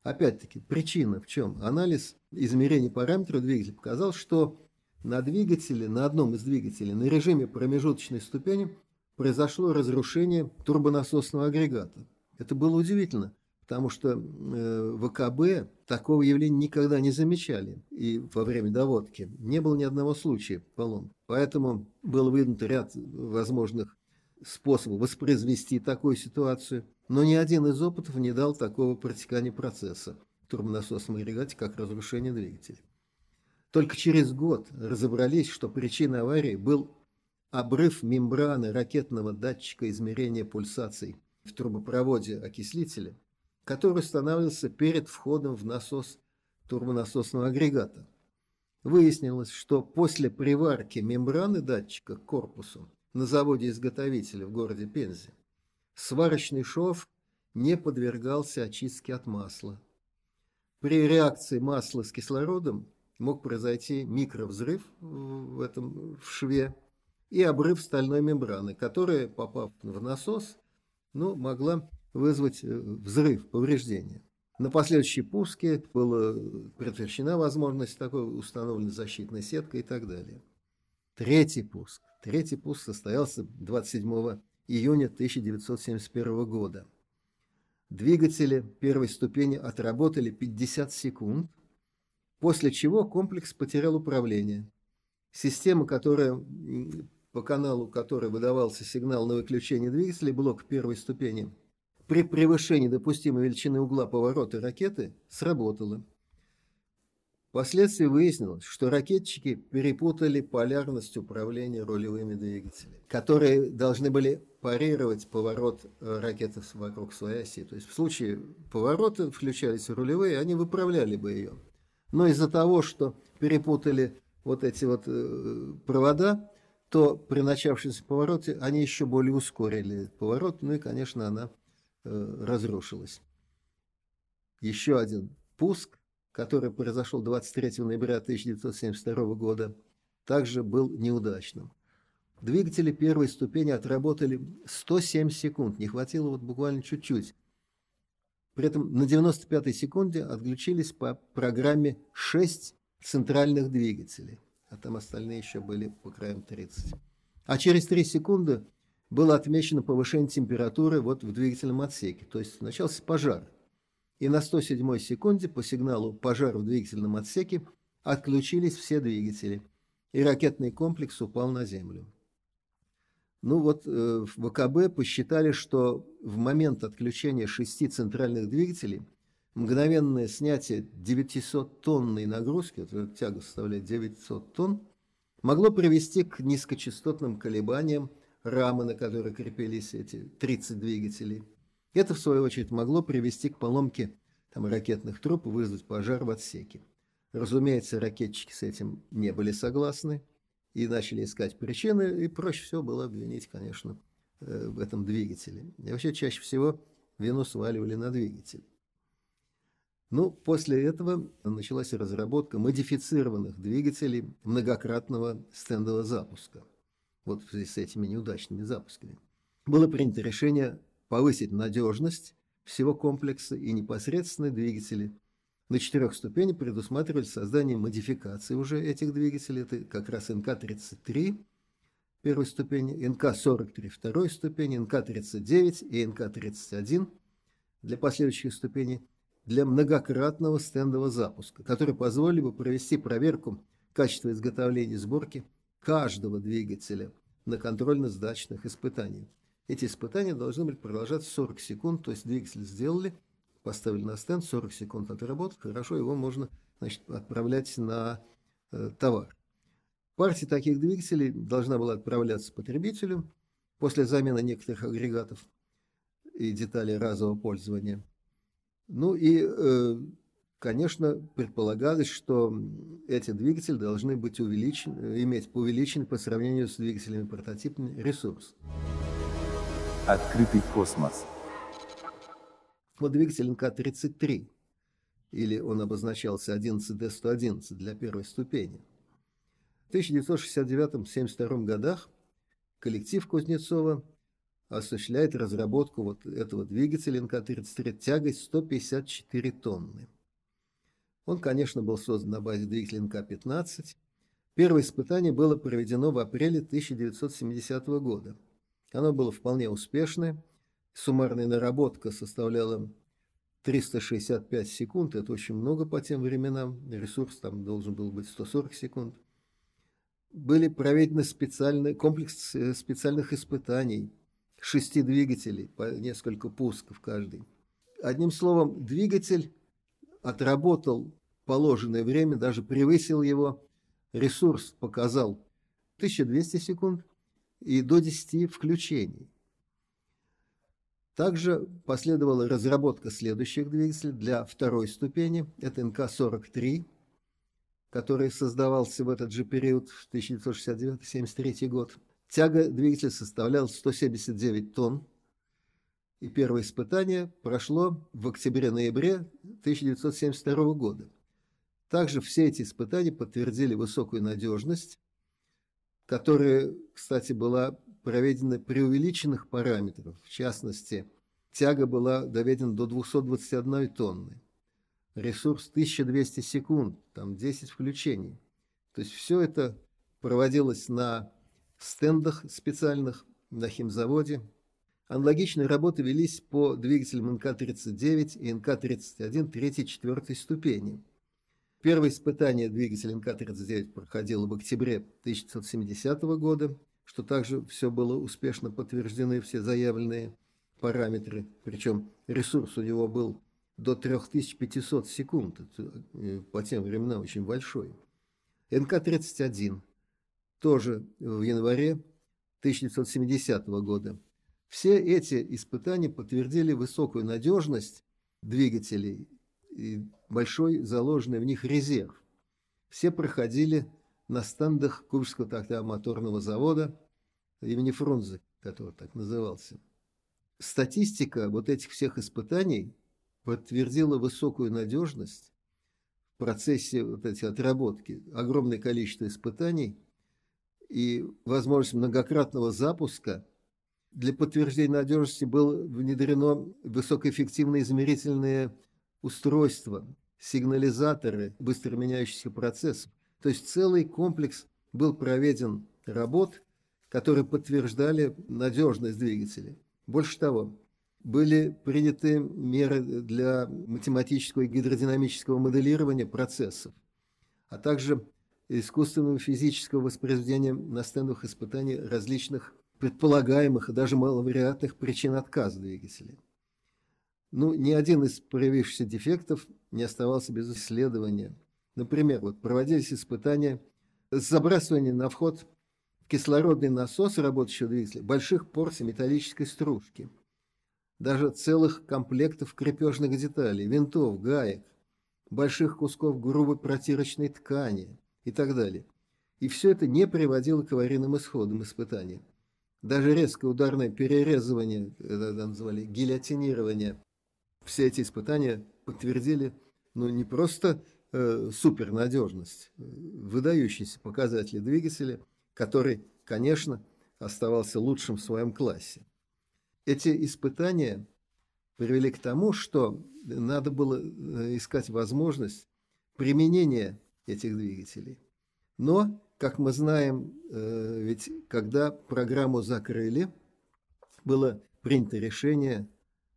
B: Опять-таки, причина в чем? Анализ измерений параметров двигателя показал, что на двигателе, на одном из двигателей, на режиме промежуточной ступени произошло разрушение турбонасосного агрегата. Это было удивительно потому что э, ВКБ такого явления никогда не замечали и во время доводки. Не было ни одного случая поломки. Поэтому был выдвинут ряд возможных способов воспроизвести такую ситуацию, но ни один из опытов не дал такого протекания процесса в турбонасосном агрегате, как разрушение двигателя. Только через год разобрались, что причиной аварии был обрыв мембраны ракетного датчика измерения пульсаций в трубопроводе окислителя, который устанавливался перед входом в насос турбонасосного агрегата. Выяснилось, что после приварки мембраны датчика к корпусу на заводе-изготовителя в городе Пензе сварочный шов не подвергался очистке от масла. При реакции масла с кислородом мог произойти микровзрыв в этом в шве и обрыв стальной мембраны, которая, попав в насос, ну, могла вызвать э, взрыв, повреждение. На последующие пуски была предотвращена возможность такой, установлена защитная сетка и так далее. Третий пуск. Третий пуск состоялся 27 июня 1971 года. Двигатели первой ступени отработали 50 секунд, после чего комплекс потерял управление. Система, которая, по каналу которой выдавался сигнал на выключение двигателя, блок первой ступени – при превышении допустимой величины угла поворота ракеты сработало. Впоследствии выяснилось, что ракетчики перепутали полярность управления рулевыми двигателями, которые должны были парировать поворот э, ракеты вокруг своей оси. То есть в случае поворота включались рулевые, они выправляли бы ее. Но из-за того, что перепутали вот эти вот э, провода, то при начавшемся повороте они еще более ускорили поворот, ну и, конечно, она Э, разрушилась. Еще один пуск, который произошел 23 ноября 1972 года, также был неудачным. Двигатели первой ступени отработали 107 секунд, не хватило вот буквально чуть-чуть. При этом на 95-й секунде отключились по программе 6 центральных двигателей, а там остальные еще были по краям 30. А через 3 секунды было отмечено повышение температуры вот в двигательном отсеке, то есть начался пожар. И на 107 секунде по сигналу пожара в двигательном отсеке отключились все двигатели, и ракетный комплекс упал на землю. Ну вот э, в ВКБ посчитали, что в момент отключения шести центральных двигателей мгновенное снятие 900-тонной нагрузки, это тяга составляет 900 тонн, могло привести к низкочастотным колебаниям рамы, на которые крепились эти 30 двигателей. Это, в свою очередь, могло привести к поломке там, ракетных труб и вызвать пожар в отсеке. Разумеется, ракетчики с этим не были согласны и начали искать причины, и проще всего было обвинить, конечно, э, в этом двигателе. И вообще чаще всего вину сваливали на двигатель. Ну, после этого началась разработка модифицированных двигателей многократного стендового запуска – вот в связи с этими неудачными запусками, было принято решение повысить надежность всего комплекса и непосредственно двигатели. На четырех ступенях предусматривали создание модификации уже этих двигателей. Это как раз НК-33 первой ступени, НК-43 второй ступени, НК-39 и НК-31 для последующих ступеней для многократного стендового запуска, который позволили бы провести проверку качества изготовления и сборки каждого двигателя на контрольно-сдачных испытаниях. Эти испытания должны были продолжаться 40 секунд, то есть двигатель сделали, поставили на стенд, 40 секунд отработал, хорошо, его можно значит, отправлять на э, товар. Партия таких двигателей должна была отправляться потребителю после замены некоторых агрегатов и деталей разового пользования. Ну и э, конечно, предполагалось, что эти двигатели должны быть увеличены, иметь увеличенный по сравнению с двигателями прототипный ресурс.
A: Открытый космос.
B: Вот двигатель НК-33, или он обозначался 11D-111 для первой ступени. В 1969-72 годах коллектив Кузнецова осуществляет разработку вот этого двигателя НК-33 тягой 154 тонны. Он, конечно, был создан на базе двигателя НК-15. Первое испытание было проведено в апреле 1970 года. Оно было вполне успешное. Суммарная наработка составляла 365 секунд. Это очень много по тем временам. Ресурс там должен был быть 140 секунд. Были проведены специальный комплекс э, специальных испытаний. Шести двигателей, по несколько пусков каждый. Одним словом, двигатель отработал положенное время, даже превысил его. Ресурс показал 1200 секунд и до 10 включений. Также последовала разработка следующих двигателей для второй ступени. Это НК-43, который создавался в этот же период, в 1969-1973 год. Тяга двигателя составляла 179 тонн, и первое испытание прошло в октябре-ноябре 1972 года. Также все эти испытания подтвердили высокую надежность, которая, кстати, была проведена при увеличенных параметрах. В частности, тяга была доведена до 221 тонны. Ресурс 1200 секунд, там 10 включений. То есть все это проводилось на стендах специальных, на химзаводе. Аналогичные работы велись по двигателям НК-39 и НК-31 3-4 ступени. Первое испытание двигателя НК-39 проходило в октябре 1970 года, что также все было успешно подтверждены, все заявленные параметры. Причем ресурс у него был до 3500 секунд, э, по тем временам очень большой. НК-31 тоже в январе 1970 года. Все эти испытания подтвердили высокую надежность двигателей и большой заложенный в них резерв. Все проходили на стендах Курского тактомоторного завода имени Фрунзе, который так назывался. Статистика вот этих всех испытаний подтвердила высокую надежность в процессе вот этой отработки. Огромное количество испытаний и возможность многократного запуска. Для подтверждения надежности было внедрено высокоэффективное измерительное устройство, сигнализаторы быстро меняющихся процессов. То есть целый комплекс был проведен работ, которые подтверждали надежность двигателя. Больше того, были приняты меры для математического и гидродинамического моделирования процессов, а также искусственного физического воспроизведения на стендах испытаний различных предполагаемых и даже маловероятных причин отказа двигателя. Ну, ни один из проявившихся дефектов не оставался без исследования. Например, вот проводились испытания с забрасыванием на вход кислородный насос работающего двигателя больших порций металлической стружки, даже целых комплектов крепежных деталей, винтов, гаек, больших кусков грубой протирочной ткани и так далее. И все это не приводило к аварийным исходам испытания. Даже резкое ударное перерезывание, это называли гильотинирование все эти испытания подтвердили ну, не просто э, супернадежность, э, выдающиеся показатели двигателя, который, конечно, оставался лучшим в своем классе. Эти испытания привели к тому, что надо было э, искать возможность применения этих двигателей. Но, как мы знаем, э, ведь когда программу закрыли, было принято решение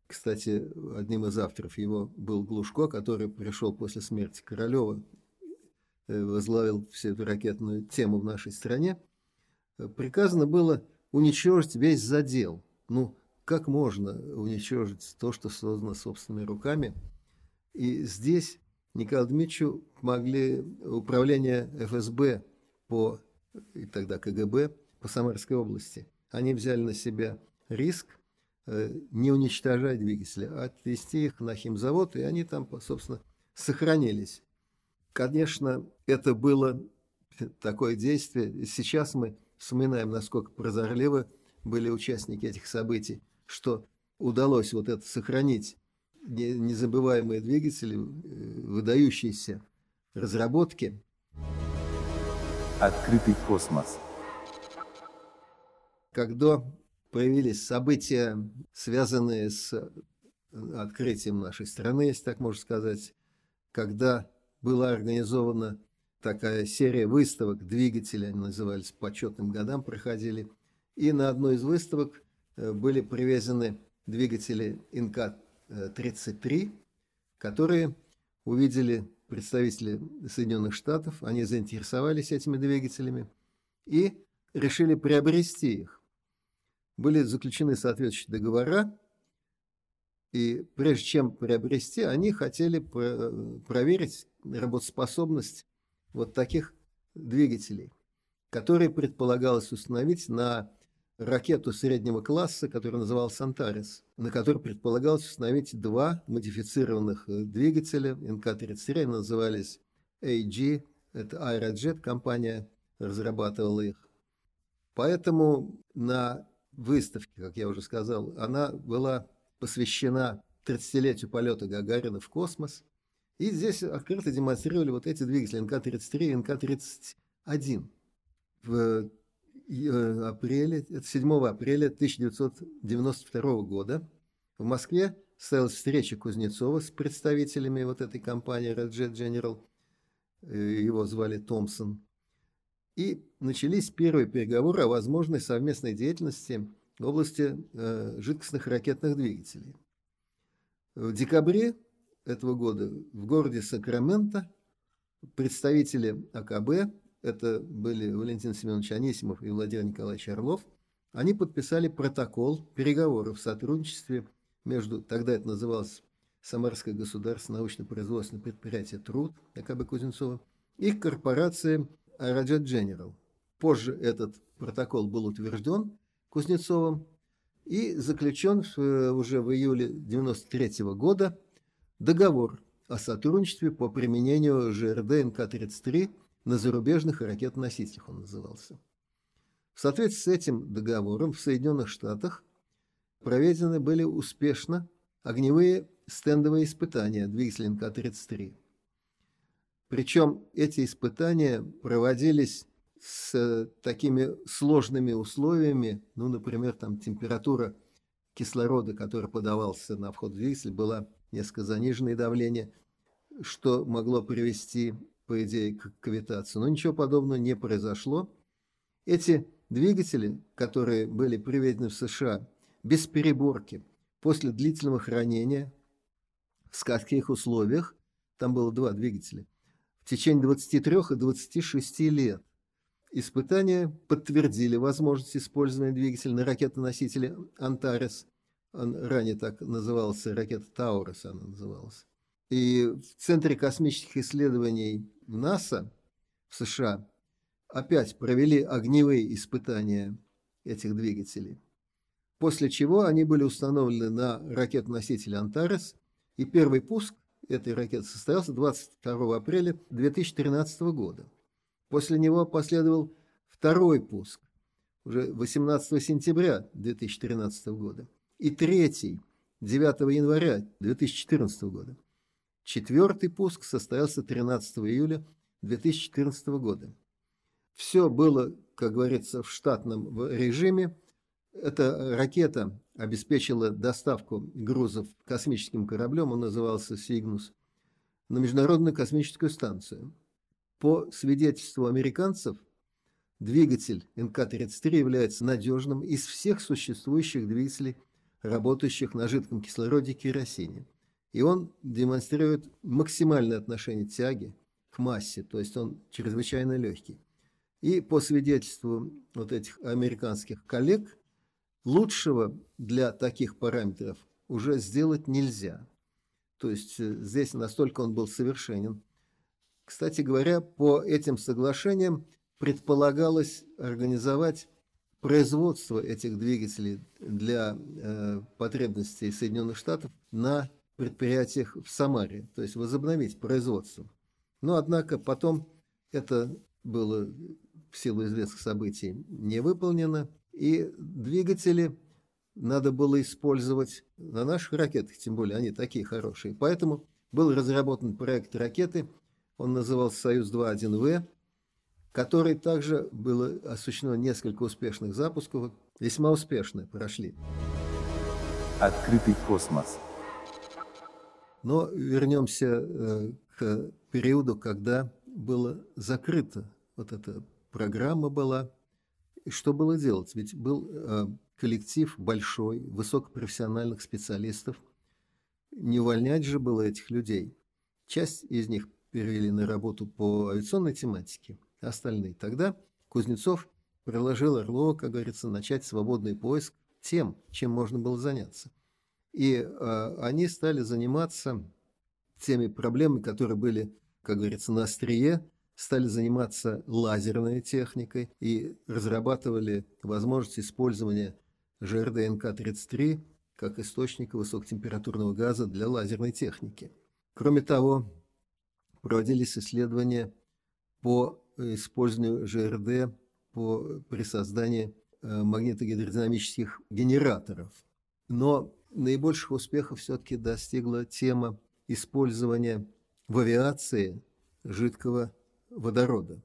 B: кстати, одним из авторов его был Глушко, который пришел после смерти Королева, э, возглавил всю эту ракетную тему в нашей стране. Приказано было уничтожить весь задел. Ну, как можно уничтожить то, что создано собственными руками? И здесь Николаю Дмитриевичу помогли управление ФСБ по, и тогда КГБ по Самарской области. Они взяли на себя риск Э, не уничтожать двигатели, а отвезти их на химзавод, и они там, собственно, сохранились. Конечно, это было такое действие. Сейчас мы вспоминаем, насколько прозорливы были участники этих событий, что удалось вот это сохранить незабываемые двигатели, э, выдающиеся разработки.
A: Открытый космос.
B: Когда появились события, связанные с э, открытием нашей страны, если так можно сказать, когда была организована такая серия выставок двигателей, они назывались почетным годам, проходили. И на одной из выставок э, были привезены двигатели НК-33, которые увидели представители Соединенных Штатов, они заинтересовались этими двигателями и решили приобрести их. Были заключены соответствующие договора, и прежде чем приобрести, они хотели проверить работоспособность вот таких двигателей, которые предполагалось установить на ракету среднего класса, которая называлась «Антарес», на которой предполагалось установить два модифицированных э, двигателя НК-33, они назывались AG, это Aerojet, компания разрабатывала их. Поэтому на выставки, как я уже сказал, она была посвящена 30-летию полета Гагарина в космос. И здесь открыто демонстрировали вот эти двигатели НК-33 и НК-31. В э, апреле, это 7 апреля 1992 года в Москве состоялась встреча Кузнецова с представителями вот этой компании Red Jet General, э, его звали Томпсон, и начались первые переговоры о возможной совместной деятельности в области э, жидкостных ракетных двигателей. В декабре этого года в городе Сакраменто представители АКБ, это были Валентин Семенович Анисимов и Владимир Николаевич Орлов, они подписали протокол переговоров в сотрудничестве между, тогда это называлось Самарское государственное научно-производственное предприятие «Труд» АКБ Кузнецова и корпорацией Аэроджет General. Позже этот протокол был утвержден Кузнецовым и заключен уже в июле 1993 года договор о сотрудничестве по применению ЖРД НК-33 на зарубежных ракетоносителях он назывался. В соответствии с этим договором в Соединенных Штатах проведены были успешно огневые стендовые испытания двигателя НК-33. Причем эти испытания проводились с такими сложными условиями, ну, например, там температура кислорода, который подавался на вход в двигатель, была несколько заниженное давление, что могло привести, по идее, к кавитации. Но ничего подобного не произошло. Эти двигатели, которые были приведены в США без переборки, после длительного хранения в скотских условиях, там было два двигателя – в течение 23 и 26 лет. Испытания подтвердили возможность использования двигателя на ракетоносителе «Антарес». Ранее так назывался, ракета «Таурес» она называлась. И в Центре космических исследований НАСА в США опять провели огневые испытания этих двигателей. После чего они были установлены на ракетоносителе «Антарес», и первый пуск этой ракеты состоялся 22 апреля 2013 года. После него последовал второй пуск, уже 18 сентября 2013 года, и третий, 9 января 2014 года. Четвертый пуск состоялся 13 июля 2014 года. Все было, как говорится, в штатном режиме. Эта ракета обеспечила доставку грузов космическим кораблем, он назывался «Сигнус», на Международную космическую станцию. По свидетельству американцев, двигатель НК-33 является надежным из всех существующих двигателей, работающих на жидком кислороде керосине. И он демонстрирует максимальное отношение тяги к массе, то есть он чрезвычайно легкий. И по свидетельству вот этих американских коллег, Лучшего для таких параметров уже сделать нельзя. То есть э, здесь настолько он был совершенен. Кстати говоря, по этим соглашениям предполагалось организовать производство этих двигателей для э, потребностей Соединенных Штатов на предприятиях в Самаре, то есть возобновить производство. Но, однако, потом это было в силу известных событий не выполнено, и двигатели надо было использовать на наших ракетах, тем более они такие хорошие. Поэтому был разработан проект ракеты, он назывался «Союз-2.1В», который также было осуществлено несколько успешных запусков, весьма успешно прошли.
A: Открытый космос.
B: Но вернемся э, к периоду, когда было закрыто, вот эта программа была, и что было делать? Ведь был э, коллектив большой, высокопрофессиональных специалистов. Не увольнять же было этих людей. Часть из них перевели на работу по авиационной тематике, остальные. Тогда Кузнецов предложил Орлова, как говорится, начать свободный поиск тем, чем можно было заняться. И э, они стали заниматься теми проблемами, которые были, как говорится, на острие стали заниматься лазерной техникой и разрабатывали возможность использования ЖРДНК-33 как источника высокотемпературного газа для лазерной техники. Кроме того, проводились исследования по использованию ЖРД по, при создании э, магнитогидродинамических генераторов. Но наибольших успехов все-таки достигла тема использования в авиации жидкого водорода.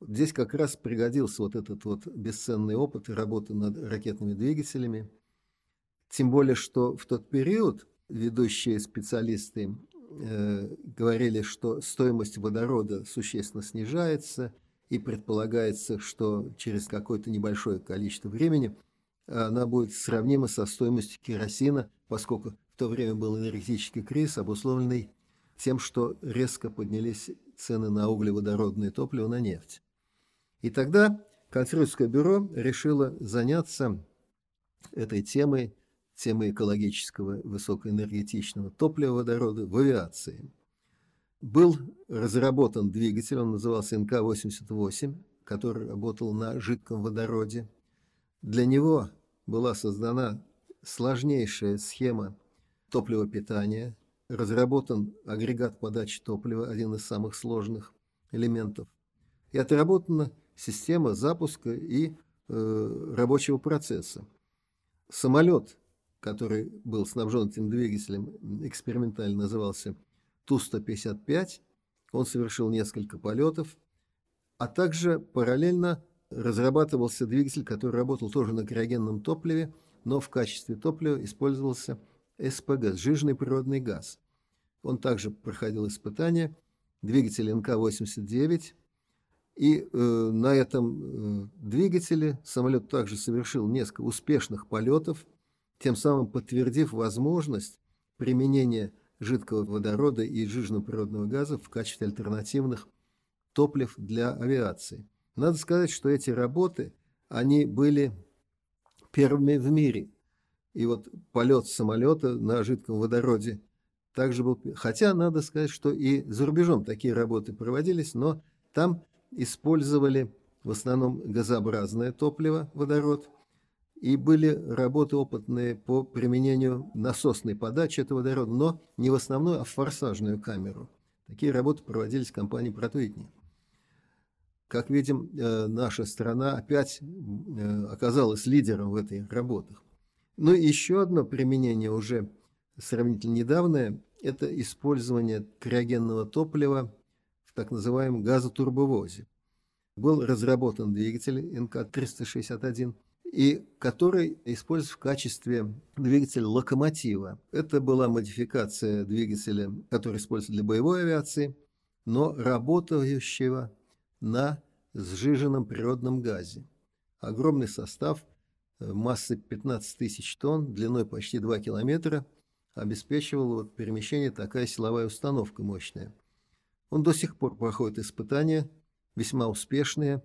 B: Здесь как раз пригодился вот этот вот бесценный опыт и работа над ракетными двигателями. Тем более, что в тот период ведущие специалисты э, говорили, что стоимость водорода существенно снижается, и предполагается, что через какое-то небольшое количество времени она будет сравнима со стоимостью керосина, поскольку в то время был энергетический кризис, обусловленный тем, что резко поднялись цены на углеводородное топливо, на нефть. И тогда конструкторское бюро решило заняться этой темой, темой экологического высокоэнергетичного топлива водорода в авиации. Был разработан двигатель, он назывался НК-88, который работал на жидком водороде. Для него была создана сложнейшая схема топливопитания, разработан агрегат подачи топлива, один из самых сложных элементов, и отработана система запуска и э, рабочего процесса. Самолет, который был снабжен этим двигателем, экспериментально назывался Ту-155, он совершил несколько полетов, а также параллельно разрабатывался двигатель, который работал тоже на криогенном топливе, но в качестве топлива использовался СПГ, сжиженный природный газ. Он также проходил испытания, двигатель НК-89, и э, на этом э, двигателе самолет также совершил несколько успешных полетов, тем самым подтвердив возможность применения жидкого водорода и жиженного природного газа в качестве альтернативных топлив для авиации. Надо сказать, что эти работы, они были первыми в мире. И вот полет самолета на жидком водороде также был... Хотя надо сказать, что и за рубежом такие работы проводились, но там использовали в основном газообразное топливо, водород, и были работы опытные по применению насосной подачи этого водорода, но не в основную, а в форсажную камеру. Такие работы проводились компании Протвитни. Как видим, э, наша страна опять э, оказалась лидером в этих работах. Ну и еще одно применение уже сравнительно недавнее – это использование криогенного топлива в так называемом газотурбовозе. Был разработан двигатель НК-361, и который используется в качестве двигателя локомотива. Это была модификация двигателя, который используется для боевой авиации, но работающего на сжиженном природном газе. Огромный состав э, массой 15 тысяч тонн, длиной почти 2 километра, обеспечивал вот перемещение такая силовая установка мощная. Он до сих пор проходит испытания, весьма успешные,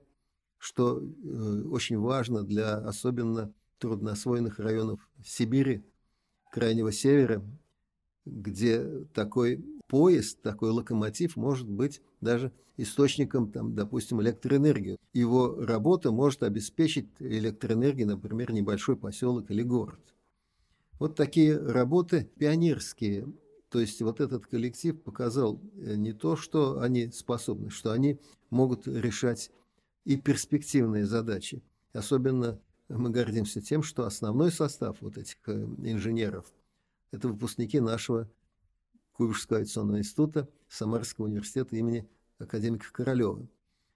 B: что э, очень важно для особенно трудноосвоенных районов Сибири, Крайнего Севера, где такой поезд, такой локомотив может быть даже источником, там, допустим, электроэнергии. Его работа может обеспечить электроэнергией, например, небольшой поселок или город. Вот такие работы пионерские. То есть вот этот коллектив показал э, не то, что они способны, что они могут решать и перспективные задачи. Особенно мы гордимся тем, что основной состав вот этих э, инженеров – это выпускники нашего Куйбышевского авиационного института Самарского университета имени академика Королева.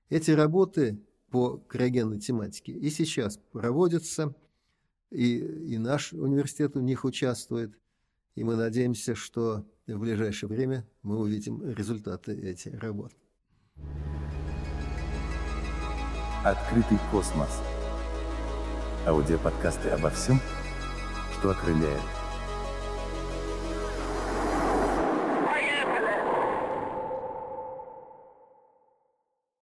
B: Эти работы по криогенной тематике и сейчас проводятся, и, и наш университет в них участвует, и мы надеемся, что в ближайшее время мы увидим результаты этих работ.
A: Открытый космос. Аудиоподкасты обо всем, что окрыляет.